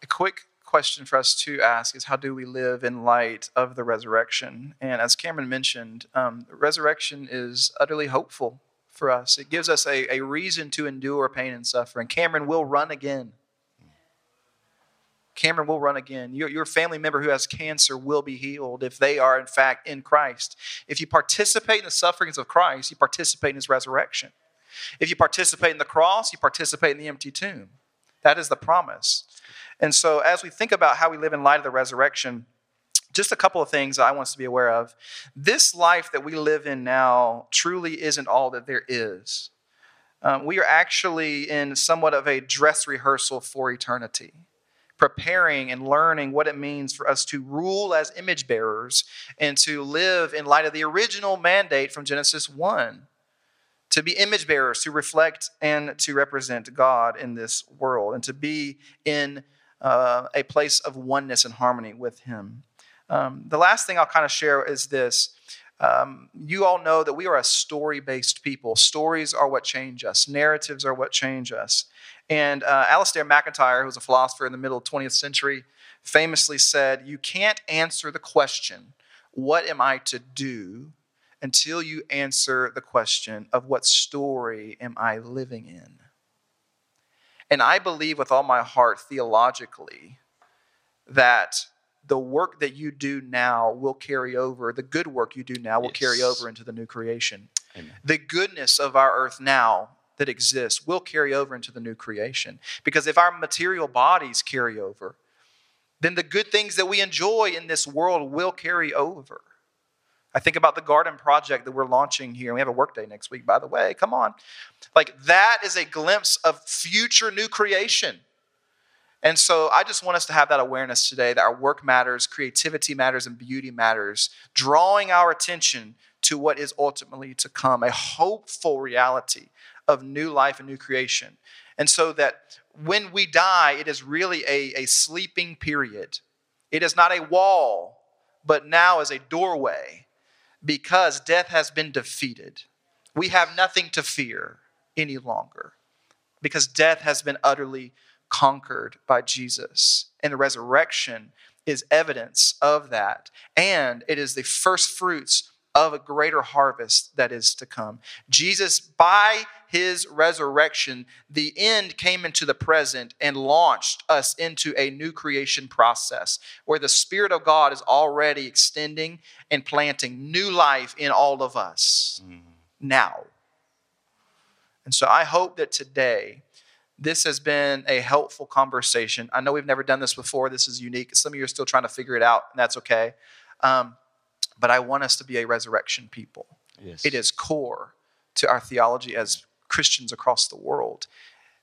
Speaker 1: a quick question for us to ask is how do we live in light of the resurrection? And as Cameron mentioned, um, the resurrection is utterly hopeful for us. It gives us a, a reason to endure pain and suffering. Cameron will run again. Cameron will run again. Your, your family member who has cancer will be healed if they are, in fact, in Christ. If you participate in the sufferings of Christ, you participate in his resurrection. If you participate in the cross, you participate in the empty tomb. That is the promise. And so, as we think about how we live in light of the resurrection, just a couple of things I want us to be aware of. This life that we live in now truly isn't all that there is. Um, we are actually in somewhat of a dress rehearsal for eternity preparing and learning what it means for us to rule as image bearers and to live in light of the original mandate from Genesis 1 to be image bearers, to reflect and to represent God in this world, and to be in uh, a place of oneness and harmony with Him. Um, the last thing I'll kind of share is this. Um, you all know that we are a story based people. Stories are what change us, narratives are what change us. And uh, Alasdair MacIntyre, who was a philosopher in the middle 20th century, famously said, You can't answer the question, What am I to do? until you answer the question of what story am I living in? And I believe with all my heart, theologically, that the work that you do now will carry over, the good work you do now will carry over into the new creation.
Speaker 2: Amen.
Speaker 1: The goodness of our earth now that exists will carry over into the new creation. Because if our material bodies carry over, then the good things that we enjoy in this world will carry over. I think about the garden project that we're launching here. We have a work day next week, by the way. Come on. Like that is a glimpse of future new creation. And so I just want us to have that awareness today that our work matters, creativity matters, and beauty matters, drawing our attention to what is ultimately to come, a hopeful reality of new life and new creation. And so that when we die, it is really a, a sleeping period. It is not a wall, but now is a doorway because death has been defeated. We have nothing to fear any longer because death has been utterly conquered by Jesus. And the resurrection is evidence of that. And it is the first fruits of a greater harvest that is to come. Jesus, by his resurrection, the end came into the present and launched us into a new creation process where the Spirit of God is already extending and planting new life in all of us mm. now. And so I hope that today this has been a helpful conversation. I know we've never done this before. This is unique. Some of you are still trying to figure it out, and that's okay. Um, but I want us to be a resurrection people.
Speaker 2: Yes.
Speaker 1: It is core to our theology as Christians across the world.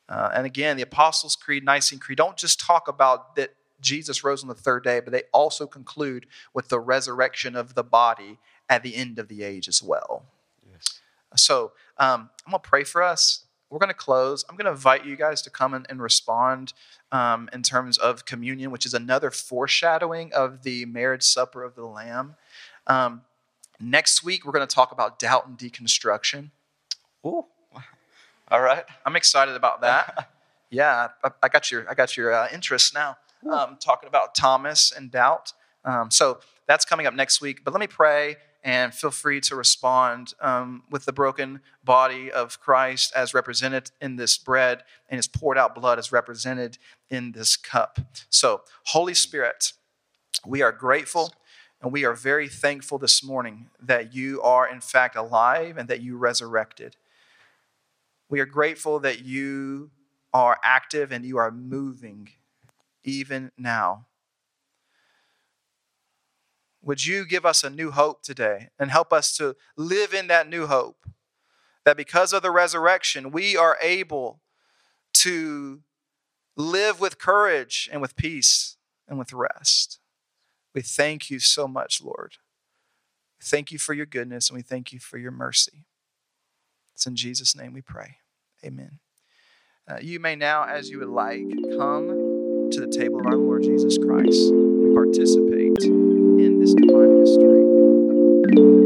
Speaker 1: Uh, and again, the Apostles' Creed, Nicene Creed don't just talk about that Jesus rose on the third day, but they also conclude with the resurrection of the body at the end of the age as well.
Speaker 2: Yes.
Speaker 1: So um, I'm going to pray for us. We're going to close. I'm going to invite you guys to come in and respond um, in terms of communion, which is another foreshadowing of the marriage supper of the Lamb. Um, next week, we're going to talk about doubt and deconstruction.
Speaker 2: Ooh. All right.
Speaker 1: I'm excited about that. yeah, I, I got your I got your uh, interest now. Um, talking about Thomas and doubt. Um, so that's coming up next week. But let me pray and feel free to respond um, with the broken body of Christ as represented in this bread and his poured out blood as represented in this cup. So, Holy Spirit, we are grateful and we are very thankful this morning that you are, in fact, alive and that you resurrected. We are grateful that you are active and you are moving even now. Would you give us a new hope today and help us to live in that new hope? that because of the resurrection, we are able to live with courage and with peace and with rest. We thank you so much, Lord. Thank you for your goodness and we thank you for your mercy. It's in Jesus' name we pray. Amen. Uh, you may now, as you would like, come to the table of our Lord Jesus Christ and participate Thank you.